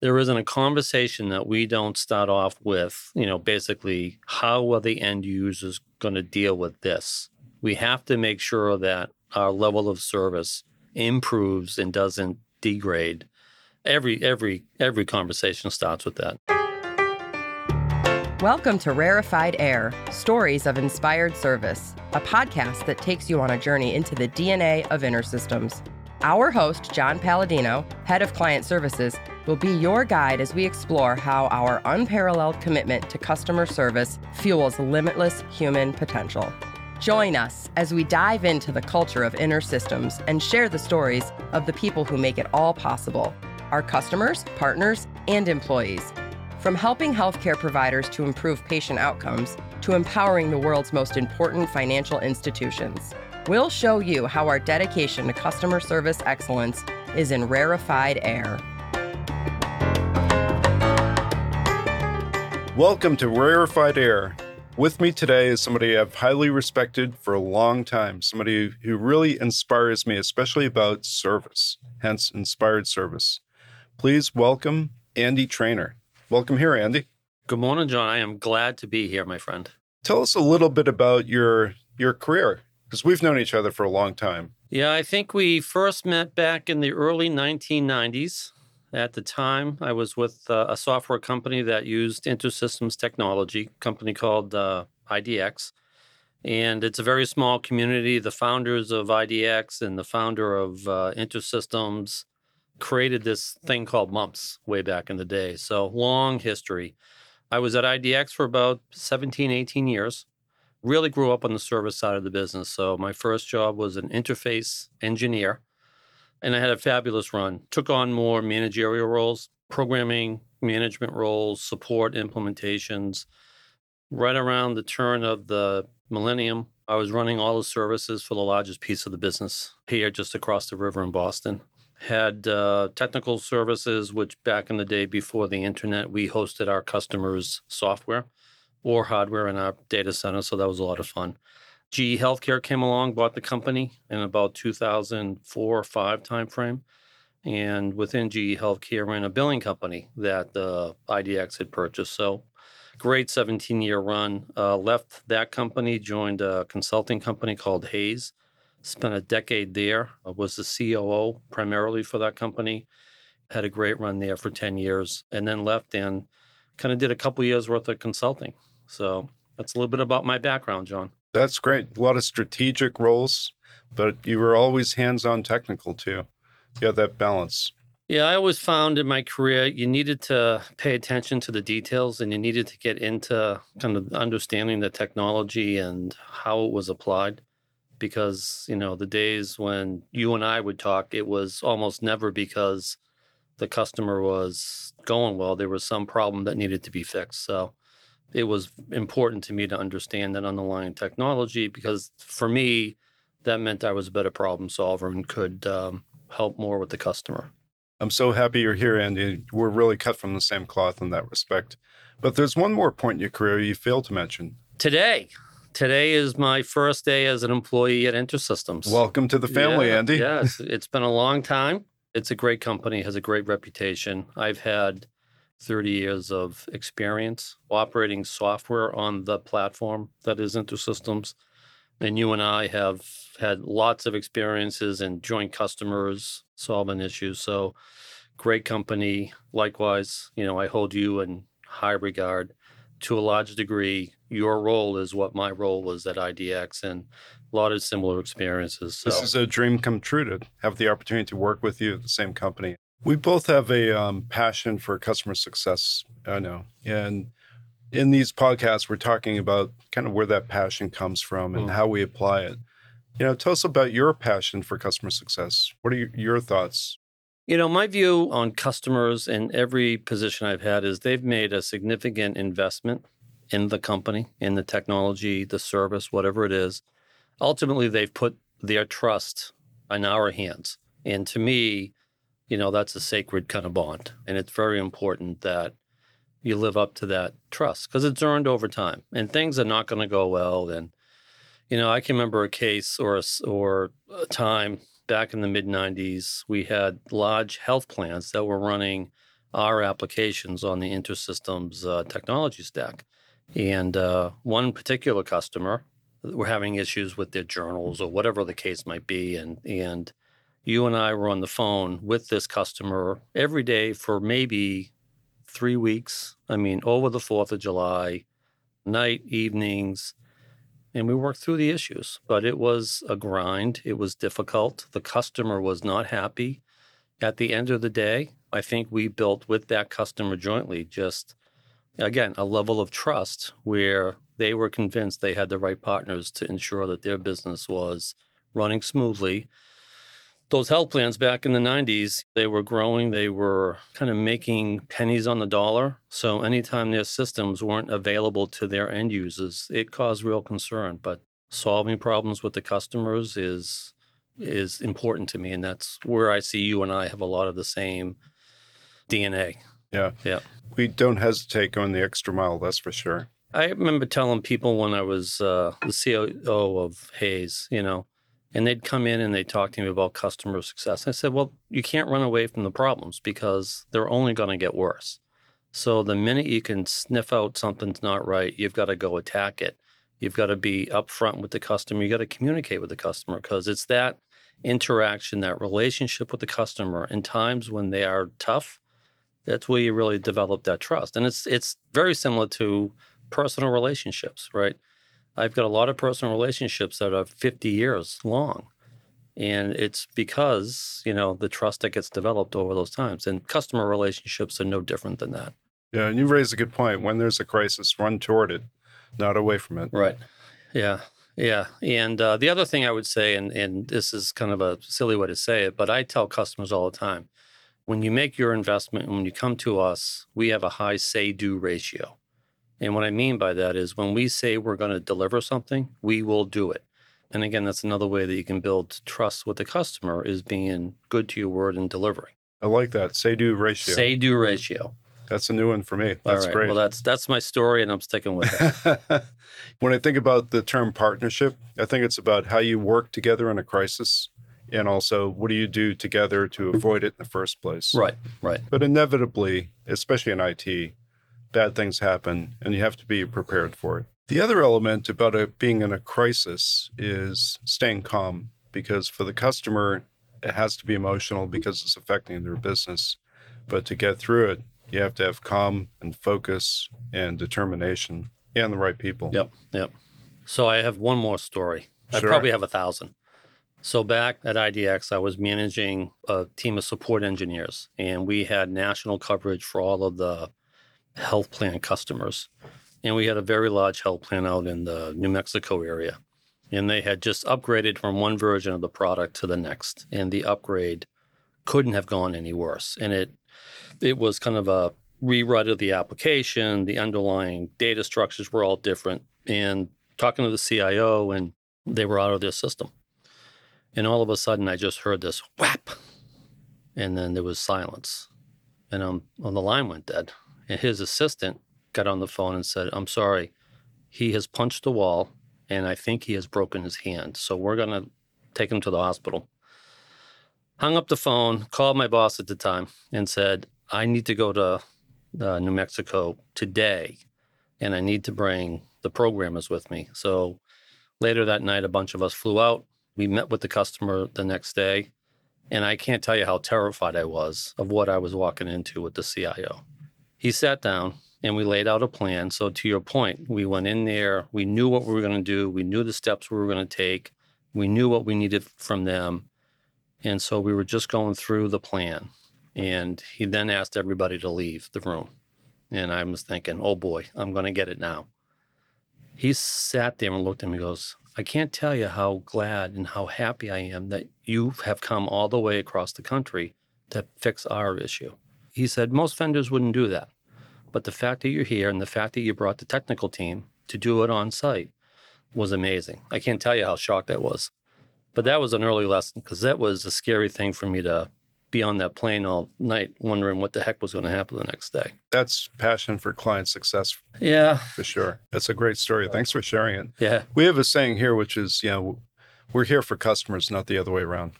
there isn't a conversation that we don't start off with, you know, basically, how are the end users going to deal with this? We have to make sure that our level of service improves and doesn't degrade. Every every every conversation starts with that. Welcome to Rarefied Air Stories of Inspired Service, a podcast that takes you on a journey into the DNA of InterSystems. Our host, John Paladino, head of client services, will be your guide as we explore how our unparalleled commitment to customer service fuels limitless human potential. Join us as we dive into the culture of InterSystems and share the stories of the people who make it all possible our customers, partners, and employees. From helping healthcare providers to improve patient outcomes to empowering the world's most important financial institutions. We'll show you how our dedication to customer service excellence is in rarefied air. Welcome to Rarefied Air. With me today is somebody I've highly respected for a long time, somebody who really inspires me, especially about service, hence inspired service. Please welcome Andy Treanor. Welcome here, Andy. Good morning, John. I am glad to be here, my friend. Tell us a little bit about your your career because we've known each other for a long time. Yeah, I think we first met back in the early 1990s. At the time, I was with uh, a software company that used InterSystems technology, company called uh, IDX. And it's a very small community. The founders of IDX and the founder of uh, InterSystems created this thing called MUMPS way back in the day. So long history. I was at IDX for about 17, 18 years really grew up on the service side of the business. So my first job was an interface engineer, and I had a fabulous run. Took on more managerial roles, programming, management roles, support implementations. Right around the turn of the millennium, I was running all the services for the largest piece of the business here just across the river in Boston. Had uh, technical services, which back in the day before the internet, we hosted our customers' software or hardware in our data center. So that was a lot of fun. GE Healthcare came along, bought the company in about 2004 or five timeframe. And within GE Healthcare ran a billing company that uh, IDX had purchased. So great 17 year run. Uh, left that company, joined a consulting company called Hayes, Spent a decade there. I was the COO primarily for that company. Had a great run there for 10 years and then left and kind of did a couple years worth of consulting. So that's a little bit about my background, John. That's great. A lot of strategic roles, but you were always hands on technical too. You had that balance. Yeah, I always found in my career you needed to pay attention to the details and you needed to get into kind of understanding the technology and how it was applied. Because, you know, the days when you and I would talk, it was almost never because the customer was going well. There was some problem that needed to be fixed. So it was important to me to understand that underlying technology because for me, that meant I was a better problem solver and could um, help more with the customer. I'm so happy you're here, Andy. We're really cut from the same cloth in that respect. But there's one more point in your career you failed to mention. Today, today is my first day as an employee at InterSystems. Welcome to the family, yeah, Andy. yes, it's been a long time. It's a great company, has a great reputation. I've had 30 years of experience operating software on the platform that is InterSystems. And you and I have had lots of experiences in joint customers solving issues. So great company. Likewise, you know, I hold you in high regard. To a large degree, your role is what my role was at IDX and a lot of similar experiences. So. This is a dream come true to have the opportunity to work with you at the same company. We both have a um, passion for customer success. I know. And in these podcasts, we're talking about kind of where that passion comes from and mm. how we apply it. You know, tell us about your passion for customer success. What are your thoughts? You know, my view on customers in every position I've had is they've made a significant investment in the company, in the technology, the service, whatever it is. Ultimately, they've put their trust in our hands. And to me, you know, that's a sacred kind of bond. And it's very important that you live up to that trust because it's earned over time and things are not going to go well. And, you know, I can remember a case or a, or a time back in the mid 90s, we had large health plans that were running our applications on the InterSystems uh, technology stack. And uh, one particular customer, were having issues with their journals or whatever the case might be, and and you and I were on the phone with this customer every day for maybe three weeks. I mean, over the Fourth of July, night, evenings, and we worked through the issues. But it was a grind. It was difficult. The customer was not happy. At the end of the day, I think we built with that customer jointly just again a level of trust where they were convinced they had the right partners to ensure that their business was running smoothly. Those health plans back in the 90s, they were growing, they were kind of making pennies on the dollar. So anytime their systems weren't available to their end users, it caused real concern. But solving problems with the customers is is important to me and that's where I see you and I have a lot of the same DNA. Yeah. Yeah. We don't hesitate going the extra mile, that's for sure. I remember telling people when I was uh, the COO of Hayes, you know, and they'd come in and they'd talk to me about customer success. I said, well, you can't run away from the problems because they're only going to get worse. So the minute you can sniff out something's not right, you've got to go attack it. You've got to be upfront with the customer. You've got to communicate with the customer because it's that interaction, that relationship with the customer in times when they are tough. That's where you really develop that trust. And it's it's very similar to personal relationships, right? I've got a lot of personal relationships that are 50 years long. And it's because, you know, the trust that gets developed over those times. And customer relationships are no different than that. Yeah, and you raise a good point. When there's a crisis, run toward it, not away from it. Right. Yeah. Yeah. And uh, the other thing I would say, and, and this is kind of a silly way to say it, but I tell customers all the time when you make your investment and when you come to us, we have a high say do ratio. And what I mean by that is when we say we're going to deliver something, we will do it. And again, that's another way that you can build trust with the customer is being good to your word and delivering. I like that. Say do ratio. Say do ratio. That's a new one for me. That's right. great. Well, that's that's my story, and I'm sticking with it. when I think about the term partnership, I think it's about how you work together in a crisis and also what do you do together to avoid it in the first place. right. Right. But inevitably, especially in IT, bad things happen and you have to be prepared for it. The other element about it being in a crisis is staying calm because for the customer, it has to be emotional because it's affecting their business. But to get through it, you have to have calm and focus and determination and the right people. Yep. Yep. So I have one more story. I probably have a thousand. So back at IDX, I was managing a team of support engineers, and we had national coverage for all of the health plan customers. And we had a very large health plan out in the New Mexico area. And they had just upgraded from one version of the product to the next. And the upgrade couldn't have gone any worse. And it it was kind of a rewrite of the application. The underlying data structures were all different. And talking to the CIO, and they were out of their system. And all of a sudden, I just heard this whap, and then there was silence, and um, on the line went dead. And his assistant got on the phone and said, "I'm sorry, he has punched the wall, and I think he has broken his hand. So we're gonna take him to the hospital." Hung up the phone, called my boss at the time, and said, "I need to go to uh, New Mexico today, and I need to bring the programmers with me." So later that night, a bunch of us flew out. We met with the customer the next day, and I can't tell you how terrified I was of what I was walking into with the CIO. He sat down and we laid out a plan. So, to your point, we went in there, we knew what we were going to do, we knew the steps we were going to take, we knew what we needed from them. And so we were just going through the plan. And he then asked everybody to leave the room. And I was thinking, oh boy, I'm going to get it now. He sat there and looked at me and goes, I can't tell you how glad and how happy I am that you have come all the way across the country to fix our issue. He said, most vendors wouldn't do that. But the fact that you're here and the fact that you brought the technical team to do it on site was amazing. I can't tell you how shocked I was. But that was an early lesson because that was a scary thing for me to be on that plane all night wondering what the heck was going to happen the next day. That's passion for client success Yeah. for sure. That's a great story. Thanks for sharing it. Yeah. We have a saying here, which is, you know, we're here for customers, not the other way around.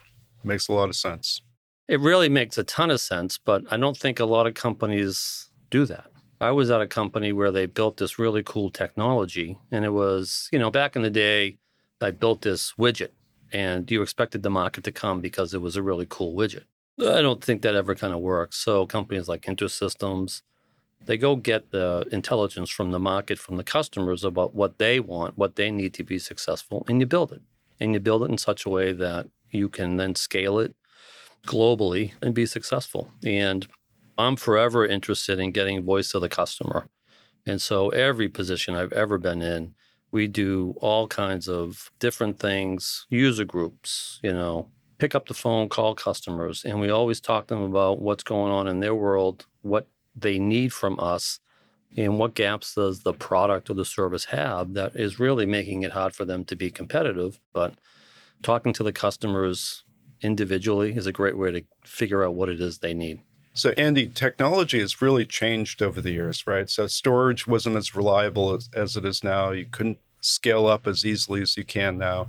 Makes a lot of sense. It really makes a ton of sense, but I don't think a lot of companies do that. I was at a company where they built this really cool technology, and it was, you know, back in the day, I built this widget, and you expected the market to come because it was a really cool widget. I don't think that ever kind of works. So companies like InterSystems, they go get the intelligence from the market, from the customers about what they want, what they need to be successful, and you build it. And you build it in such a way that you can then scale it globally and be successful. And I'm forever interested in getting voice of the customer. And so every position I've ever been in, we do all kinds of different things, user groups, you know, pick up the phone, call customers, and we always talk to them about what's going on in their world, what they need from us, and what gaps does the product or the service have that is really making it hard for them to be competitive. But talking to the customers individually is a great way to figure out what it is they need. So, Andy, technology has really changed over the years, right? So, storage wasn't as reliable as, as it is now. You couldn't scale up as easily as you can now.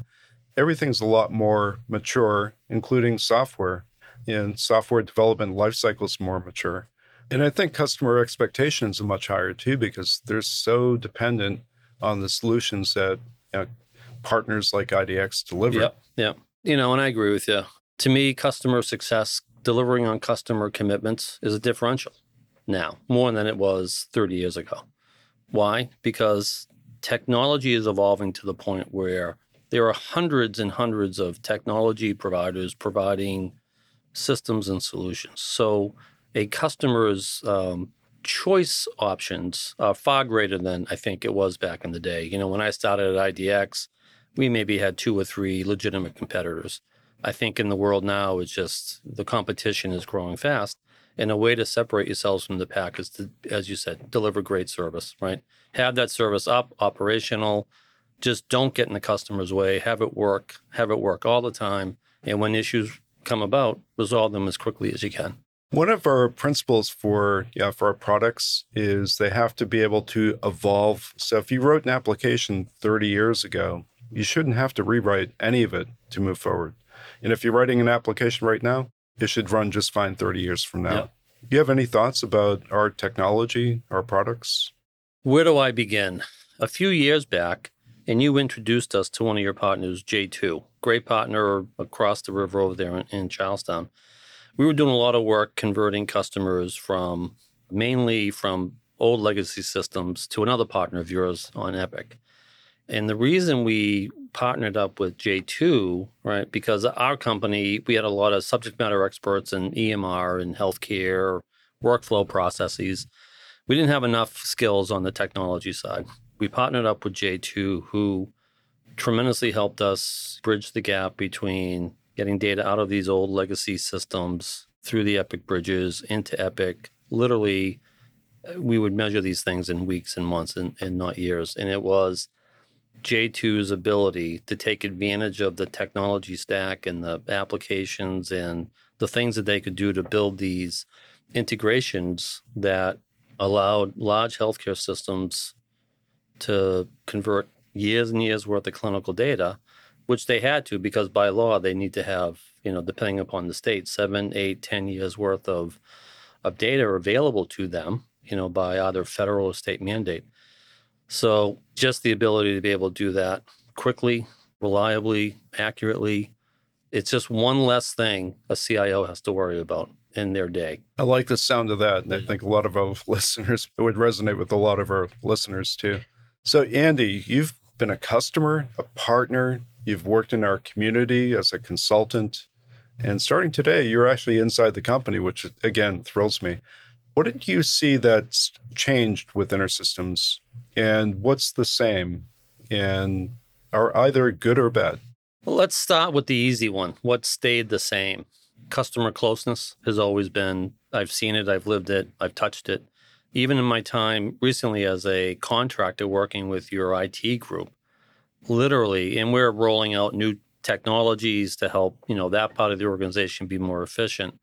Everything's a lot more mature, including software, and software development lifecycle is more mature. And I think customer expectations are much higher too because they're so dependent on the solutions that you know, partners like IDX deliver. Yep. Yep. You know, and I agree with you. To me, customer success, delivering on customer commitments is a differential now, more than it was 30 years ago. Why? Because technology is evolving to the point where there are hundreds and hundreds of technology providers providing systems and solutions. So a customer's um, choice options are far greater than I think it was back in the day. You know, when I started at IDX, we maybe had two or three legitimate competitors. I think in the world now, it's just the competition is growing fast. And a way to separate yourselves from the pack is to, as you said, deliver great service, right? Have that service up, operational. Just don't get in the customer's way. Have it work. Have it work all the time. And when issues come about, resolve them as quickly as you can. One of our principles for yeah for our products is they have to be able to evolve. So if you wrote an application 30 years ago, you shouldn't have to rewrite any of it to move forward. And if you're writing an application right now, it should run just fine 30 years from now. Yep. Do you have any thoughts about our technology, our products? Where do I begin? A few years back, and you introduced us to one of your partners, J2, great partner across the river over there in, in Charlestown we were doing a lot of work converting customers from mainly from old legacy systems to another partner of yours on Epic. And the reason we partnered up with J2, right, because our company, we had a lot of subject matter experts in EMR and healthcare, workflow processes. We didn't have enough skills on the technology side. We partnered up with J2, who tremendously helped us bridge the gap between getting data out of these old legacy systems through the Epic bridges into Epic. Literally, we would measure these things in weeks and months and, and not years. And it was J2's ability to take advantage of the technology stack and the applications and the things that they could do to build these integrations that allowed large healthcare systems to convert years and years worth of clinical data which they had to because by law they need to have, you know, depending upon the state, seven, eight, ten years worth of of data available to them, you know, by either federal or state mandate. So just the ability to be able to do that quickly, reliably, accurately, it's just one less thing a CIO has to worry about in their day. I like the sound of that. And I mm. think a lot of our listeners would resonate with a lot of our listeners too. So, Andy, you've been a customer, a partner, You've worked in our community as a consultant. And starting today, you're actually inside the company, which again thrills me. What did you see that's changed with InterSystems? And what's the same? And are either good or bad? Well, let's start with the easy one. What stayed the same? Customer closeness has always been, I've seen it, I've lived it, I've touched it. Even in my time recently as a contractor working with your IT group, literally, and we're rolling out new technologies to help, you know, that part of the organization be more efficient.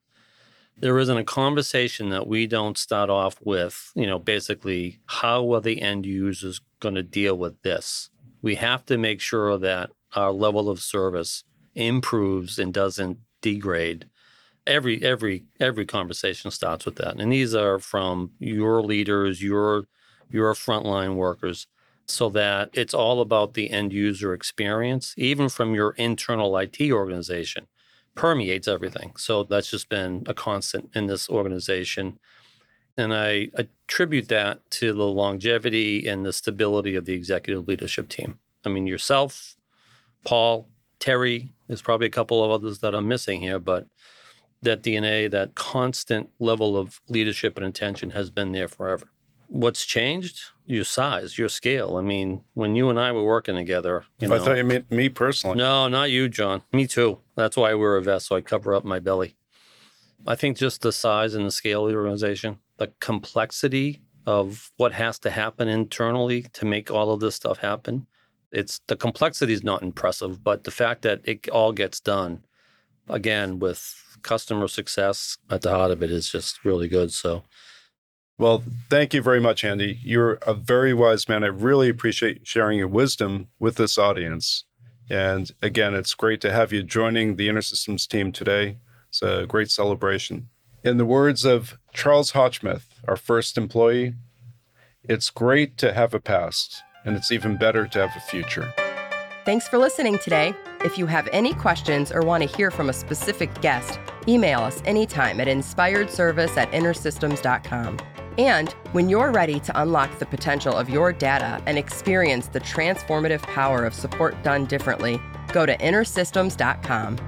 There isn't a conversation that we don't start off with, you know, basically, how are the end users going to deal with this? We have to make sure that our level of service improves and doesn't degrade every every every conversation starts with that and these are from your leaders your your frontline workers so that it's all about the end user experience even from your internal IT organization permeates everything so that's just been a constant in this organization and I attribute that to the longevity and the stability of the executive leadership team I mean yourself Paul Terry there's probably a couple of others that I'm missing here but that DNA, that constant level of leadership and intention has been there forever. What's changed? Your size, your scale. I mean, when you and I were working together, you know. I thought you meant me personally. No, not you, John. Me too. That's why I wear a vest, so I cover up my belly. I think just the size and the scale of the organization, the complexity of what has to happen internally to make all of this stuff happen. It's the complexity is not impressive, but the fact that it all gets done again with customer success at the heart of it is just really good. So, well, thank you very much, Andy. You're a very wise man. I really appreciate sharing your wisdom with this audience. And again, it's great to have you joining the InterSystems team today. It's a great celebration. In the words of Charles Hotchmuth, our first employee, it's great to have a past, and it's even better to have a future. Thanks for listening today. If you have any questions or want to hear from a specific guest, email us anytime at inspiredservice at. And when you're ready to unlock the potential of your data and experience the transformative power of support done differently, go to intersystems.com.